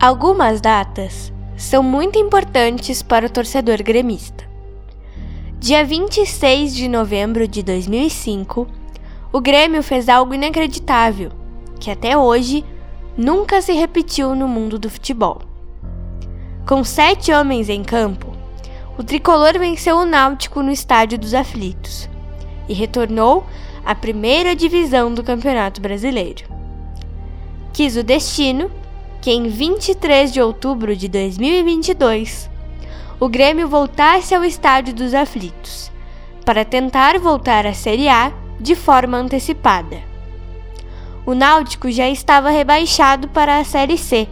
Algumas datas são muito importantes para o torcedor gremista. Dia 26 de novembro de 2005, o Grêmio fez algo inacreditável, que até hoje nunca se repetiu no mundo do futebol. Com sete homens em campo, o tricolor venceu o Náutico no Estádio dos Aflitos e retornou à primeira divisão do Campeonato Brasileiro. Quis o destino que em 23 de outubro de 2022 o Grêmio voltasse ao Estádio dos Aflitos para tentar voltar à Série A de forma antecipada. O Náutico já estava rebaixado para a Série C.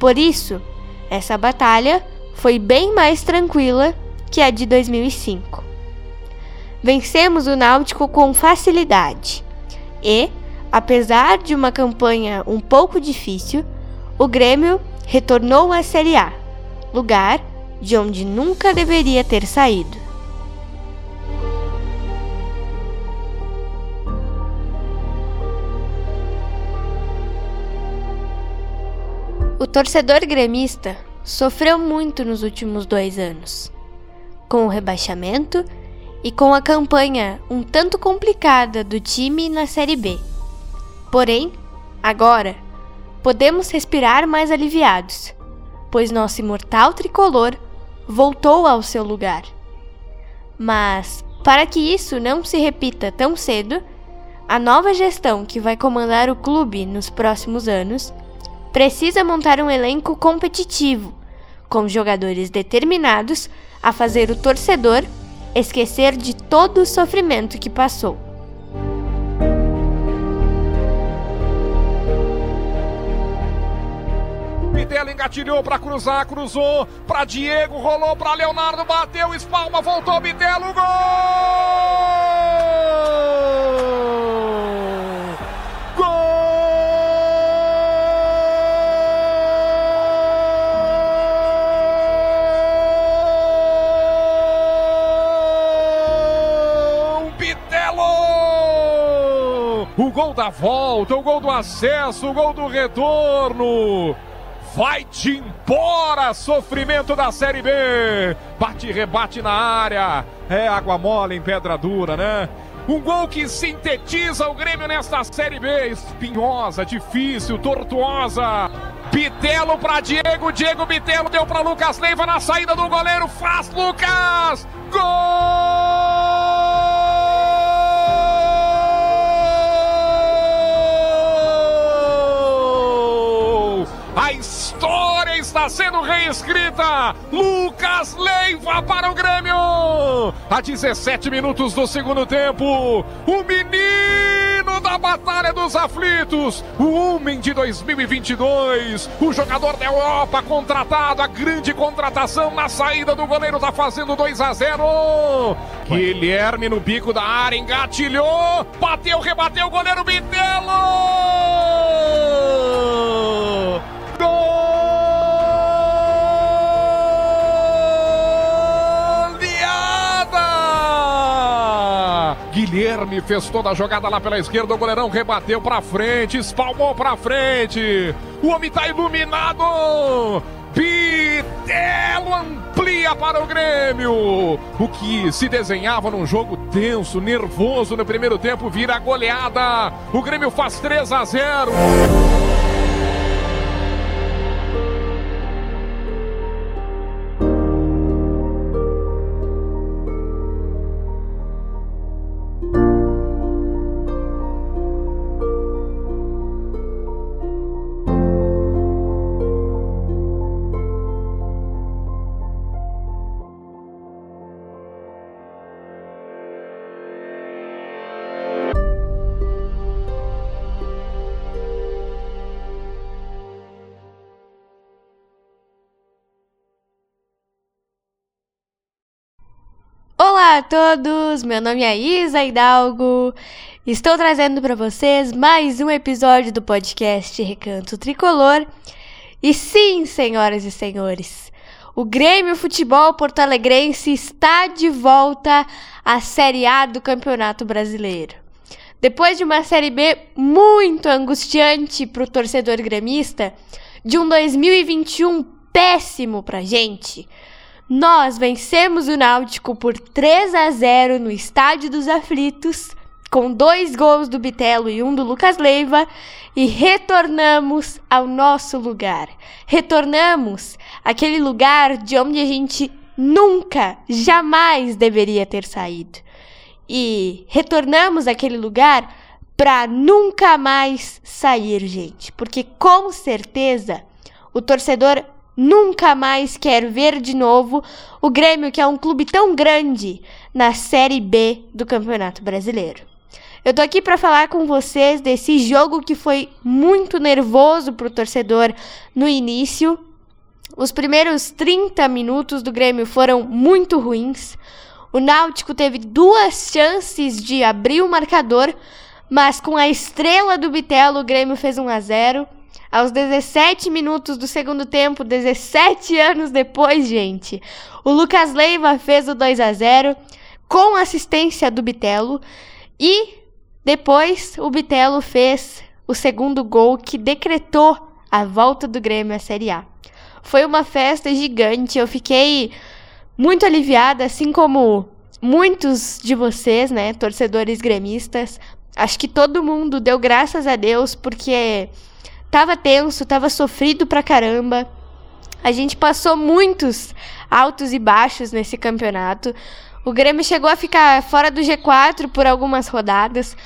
Por isso, essa batalha foi bem mais tranquila que a de 2005. Vencemos o Náutico com facilidade e, apesar de uma campanha um pouco difícil, o Grêmio retornou à Série A, lugar de onde nunca deveria ter saído. O torcedor gremista sofreu muito nos últimos dois anos, com o rebaixamento e com a campanha um tanto complicada do time na Série B. Porém, agora podemos respirar mais aliviados, pois nosso imortal tricolor voltou ao seu lugar. Mas, para que isso não se repita tão cedo, a nova gestão que vai comandar o clube nos próximos anos precisa montar um elenco competitivo, com jogadores determinados a fazer o torcedor esquecer de todo o sofrimento que passou. Videla engatilhou para cruzar, cruzou para Diego, rolou para Leonardo, bateu, espalma, voltou, Bitelo, gol! O gol da volta, o gol do acesso, o gol do retorno. Vai-te embora, sofrimento da Série B. Bate e rebate na área. É água mole em pedra dura, né? Um gol que sintetiza o Grêmio nesta Série B. Espinhosa, difícil, tortuosa. Bitelo para Diego, Diego Bitelo deu para Lucas Leiva na saída do goleiro. Faz Lucas! Gol! Está sendo reescrita. Lucas Leiva para o Grêmio. A 17 minutos do segundo tempo. O menino da Batalha dos Aflitos. O homem de 2022. O jogador da Europa contratado. A grande contratação na saída do goleiro. Está fazendo 2 a 0. Guilherme no bico da área. Engatilhou. Bateu, rebateu o goleiro Bitelo. Guilherme fez toda a jogada lá pela esquerda. O goleirão rebateu pra frente, espalmou pra frente. O homem tá iluminado. Bitelo amplia para o Grêmio. O que se desenhava num jogo tenso, nervoso no primeiro tempo, vira goleada. O Grêmio faz 3 a 0. Olá a todos, meu nome é Isa Hidalgo. Estou trazendo para vocês mais um episódio do podcast Recanto Tricolor. E sim, senhoras e senhores, o Grêmio Futebol Porto Alegrense está de volta à Série A do Campeonato Brasileiro. Depois de uma Série B muito angustiante para o torcedor gremista, de um 2021 péssimo pra gente. Nós vencemos o Náutico por 3 a 0 no Estádio dos Aflitos, com dois gols do Bitelo e um do Lucas Leiva, e retornamos ao nosso lugar. Retornamos àquele lugar de onde a gente nunca, jamais deveria ter saído. E retornamos àquele lugar para nunca mais sair, gente, porque com certeza o torcedor nunca mais quer ver de novo o Grêmio, que é um clube tão grande, na Série B do Campeonato Brasileiro. Eu tô aqui para falar com vocês desse jogo que foi muito nervoso pro torcedor no início. Os primeiros 30 minutos do Grêmio foram muito ruins. O Náutico teve duas chances de abrir o marcador, mas com a estrela do Bitelo, o Grêmio fez 1 a 0. Aos 17 minutos do segundo tempo, 17 anos depois, gente, o Lucas Leiva fez o 2 a 0 com assistência do Bitelo e depois o Bitelo fez o segundo gol que decretou a volta do Grêmio à Série A. Foi uma festa gigante, eu fiquei muito aliviada, assim como muitos de vocês, né, torcedores gremistas. Acho que todo mundo deu graças a Deus porque Tava tenso, tava sofrido pra caramba. A gente passou muitos altos e baixos nesse campeonato. O Grêmio chegou a ficar fora do G4 por algumas rodadas.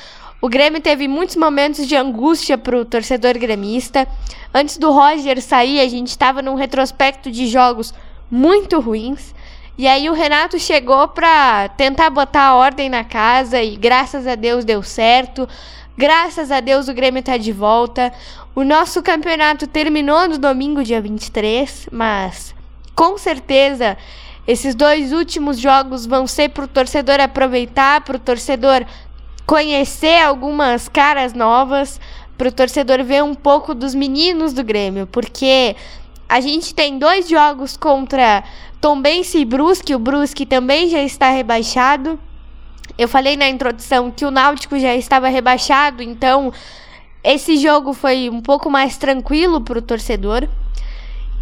O Grêmio teve muitos momentos de angústia pro torcedor gremista. Antes do Roger sair, a gente estava num retrospecto de jogos muito ruins. E aí o Renato chegou para tentar botar a ordem na casa e graças a Deus deu certo. Graças a Deus o Grêmio está de volta. O nosso campeonato terminou no domingo, dia 23, mas com certeza esses dois últimos jogos vão ser para o torcedor aproveitar, para o torcedor conhecer algumas caras novas, para o torcedor ver um pouco dos meninos do Grêmio, porque a gente tem dois jogos contra Tombense e Brusque, o Brusque também já está rebaixado. Eu falei na introdução que o Náutico já estava rebaixado, então esse jogo foi um pouco mais tranquilo para o torcedor.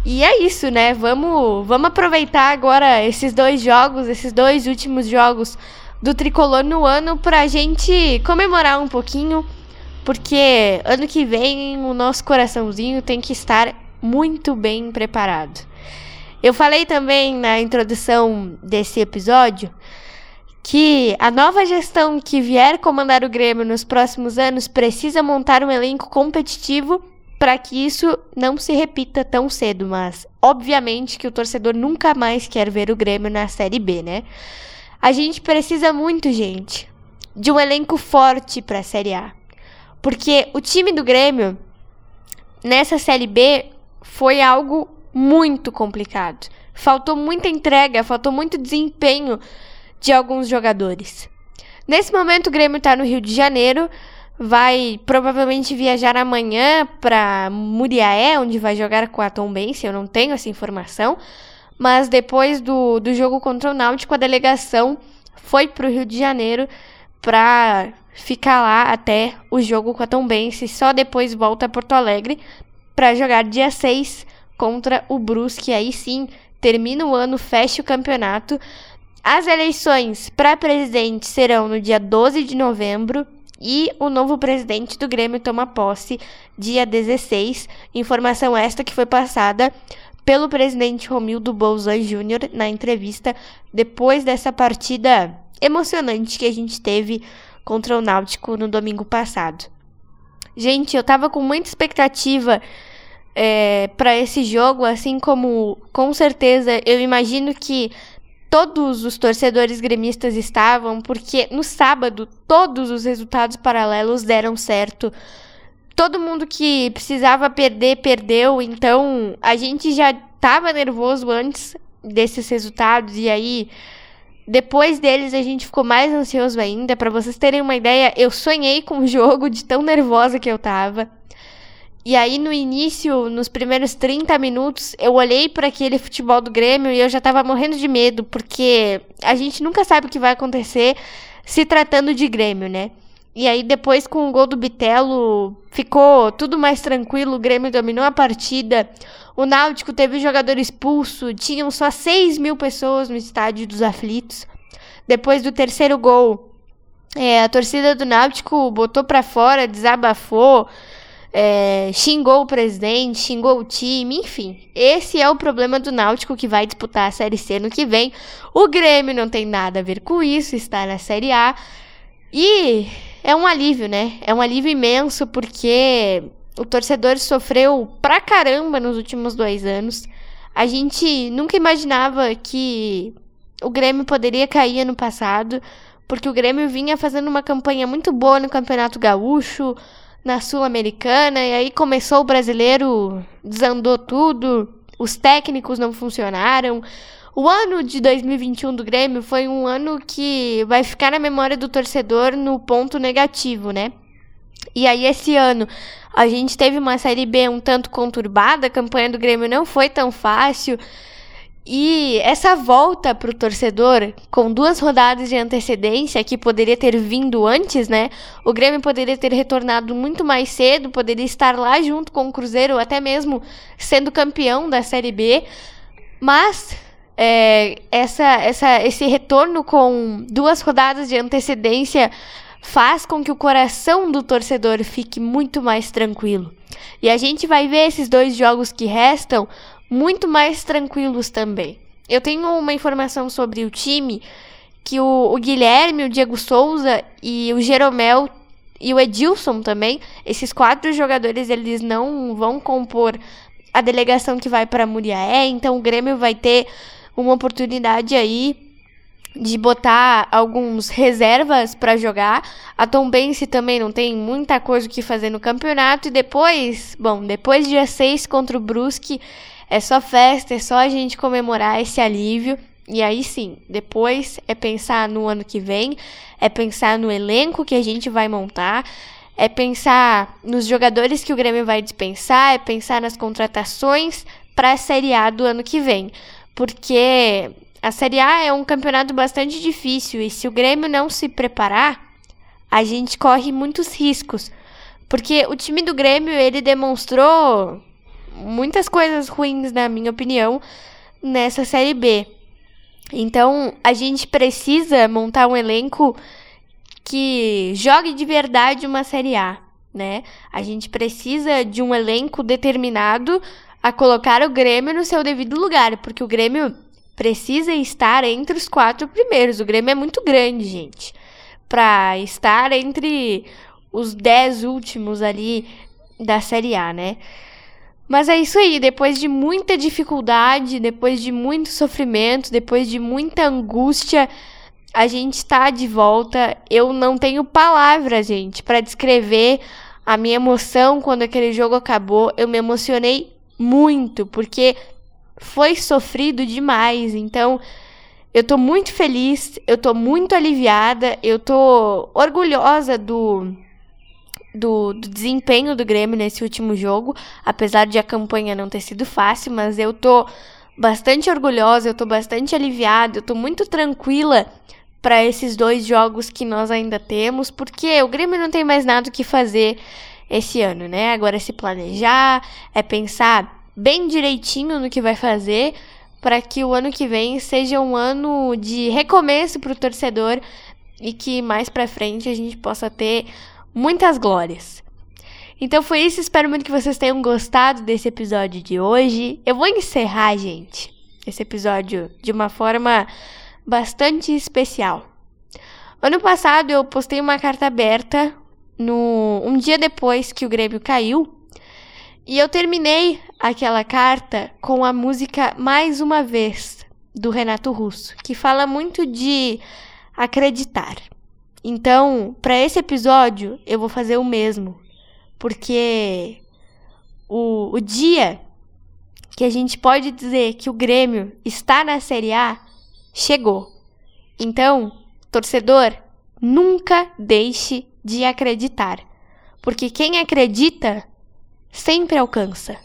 E é isso, né? Vamos, vamos aproveitar agora esses dois jogos, esses dois últimos jogos do tricolor no ano para a gente comemorar um pouquinho, porque ano que vem o nosso coraçãozinho tem que estar muito bem preparado. Eu falei também na introdução desse episódio que a nova gestão que vier comandar o Grêmio nos próximos anos precisa montar um elenco competitivo para que isso não se repita tão cedo, mas obviamente que o torcedor nunca mais quer ver o Grêmio na Série B, né? A gente precisa muito, gente, de um elenco forte para a Série A. Porque o time do Grêmio nessa Série B foi algo muito complicado. Faltou muita entrega, faltou muito desempenho de alguns jogadores. Nesse momento, o Grêmio está no Rio de Janeiro, vai provavelmente viajar amanhã para Muriaé, onde vai jogar com a Tombense, eu não tenho essa informação, mas depois do, do jogo contra o Náutico, a delegação foi para o Rio de Janeiro para ficar lá até o jogo com a Tombense, só depois volta a Porto Alegre para jogar dia 6 contra o Brusque, aí sim termina o ano, fecha o campeonato. As eleições para presidente serão no dia 12 de novembro e o novo presidente do Grêmio toma posse dia 16. Informação esta que foi passada pelo presidente Romildo Bolzan Júnior na entrevista depois dessa partida emocionante que a gente teve contra o Náutico no domingo passado. Gente, eu tava com muita expectativa é, para esse jogo, assim como com certeza eu imagino que todos os torcedores gremistas estavam, porque no sábado todos os resultados paralelos deram certo. Todo mundo que precisava perder, perdeu. Então a gente já estava nervoso antes desses resultados e aí depois deles a gente ficou mais ansioso ainda. Para vocês terem uma ideia, eu sonhei com o jogo de tão nervosa que eu tava. E aí, no início, nos primeiros 30 minutos, eu olhei para aquele futebol do Grêmio e eu já tava morrendo de medo, porque a gente nunca sabe o que vai acontecer se tratando de Grêmio, né? E aí depois com o gol do Bitelo ficou tudo mais tranquilo, o Grêmio dominou a partida. O Náutico teve o jogador expulso, tinham só 6 mil pessoas no estádio dos aflitos. Depois do terceiro gol, é, a torcida do Náutico botou para fora, desabafou, é, xingou o presidente, xingou o time, enfim. Esse é o problema do Náutico que vai disputar a Série C no que vem. O Grêmio não tem nada a ver com isso, está na Série A. E é um alívio, né? É um alívio imenso porque o torcedor sofreu pra caramba nos últimos dois anos. A gente nunca imaginava que o Grêmio poderia cair ano passado, porque o Grêmio vinha fazendo uma campanha muito boa no Campeonato Gaúcho, na Sul-Americana, e aí começou o brasileiro, desandou tudo, os técnicos não funcionaram. O ano de 2021 do Grêmio foi um ano que vai ficar na memória do torcedor no ponto negativo, né? E aí, esse ano, a gente teve uma Série B um tanto conturbada, a campanha do Grêmio não foi tão fácil. E essa volta para o torcedor, com duas rodadas de antecedência, que poderia ter vindo antes, né? O Grêmio poderia ter retornado muito mais cedo, poderia estar lá junto com o Cruzeiro, até mesmo sendo campeão da Série B. Mas é, essa, essa, esse retorno com duas rodadas de antecedência faz com que o coração do torcedor fique muito mais tranquilo. E a gente vai ver esses dois jogos que restam muito mais tranquilos também. Eu tenho uma informação sobre o time que o, o Guilherme, o Diego Souza e o Jeromel e o Edilson também, esses quatro jogadores, eles não vão compor a delegação que vai para Muriaé, então o Grêmio vai ter uma oportunidade aí de botar alguns reservas para jogar. A Tombense também não tem muita coisa o que fazer no campeonato e depois, bom, depois dia 6 contra o Brusque, é só festa, é só a gente comemorar esse alívio. E aí sim, depois é pensar no ano que vem, é pensar no elenco que a gente vai montar, é pensar nos jogadores que o Grêmio vai dispensar, é pensar nas contratações para a Série A do ano que vem. Porque a Série A é um campeonato bastante difícil e se o Grêmio não se preparar, a gente corre muitos riscos. Porque o time do Grêmio, ele demonstrou muitas coisas ruins, na minha opinião, nessa Série B. Então, a gente precisa montar um elenco que jogue de verdade uma Série A, né? A gente precisa de um elenco determinado a colocar o Grêmio no seu devido lugar, porque o Grêmio precisa estar entre os quatro primeiros. O Grêmio é muito grande, gente, para estar entre os dez últimos ali da Série A, né? Mas é isso aí, depois de muita dificuldade, depois de muito sofrimento, depois de muita angústia, a gente está de volta. Eu não tenho palavras, gente, para descrever a minha emoção quando aquele jogo acabou. Eu me emocionei muito, porque foi sofrido demais. Então, eu tô muito feliz, eu tô muito aliviada, eu tô orgulhosa do do, do, desempenho do Grêmio nesse último jogo, apesar de a campanha não ter sido fácil, mas eu tô bastante orgulhosa, eu tô bastante aliviada, eu tô muito tranquila para esses dois jogos que nós ainda temos, porque o Grêmio não tem mais nada o que fazer esse ano, né? Agora é se planejar, é pensar bem direitinho no que vai fazer para que o ano que vem seja um ano de recomeço para o torcedor e que mais para frente a gente possa ter muitas glórias. Então foi isso, espero muito que vocês tenham gostado desse episódio de hoje. Eu vou encerrar, gente, esse episódio de uma forma bastante especial. Ano passado eu postei uma carta aberta no um dia depois que o Grêmio caiu, e eu terminei aquela carta com a música Mais uma vez do Renato Russo, que fala muito de acreditar. Então, para esse episódio, eu vou fazer o mesmo. Porque o, o dia que a gente pode dizer que o Grêmio está na Série A chegou. Então, torcedor, nunca deixe de acreditar. Porque quem acredita sempre alcança.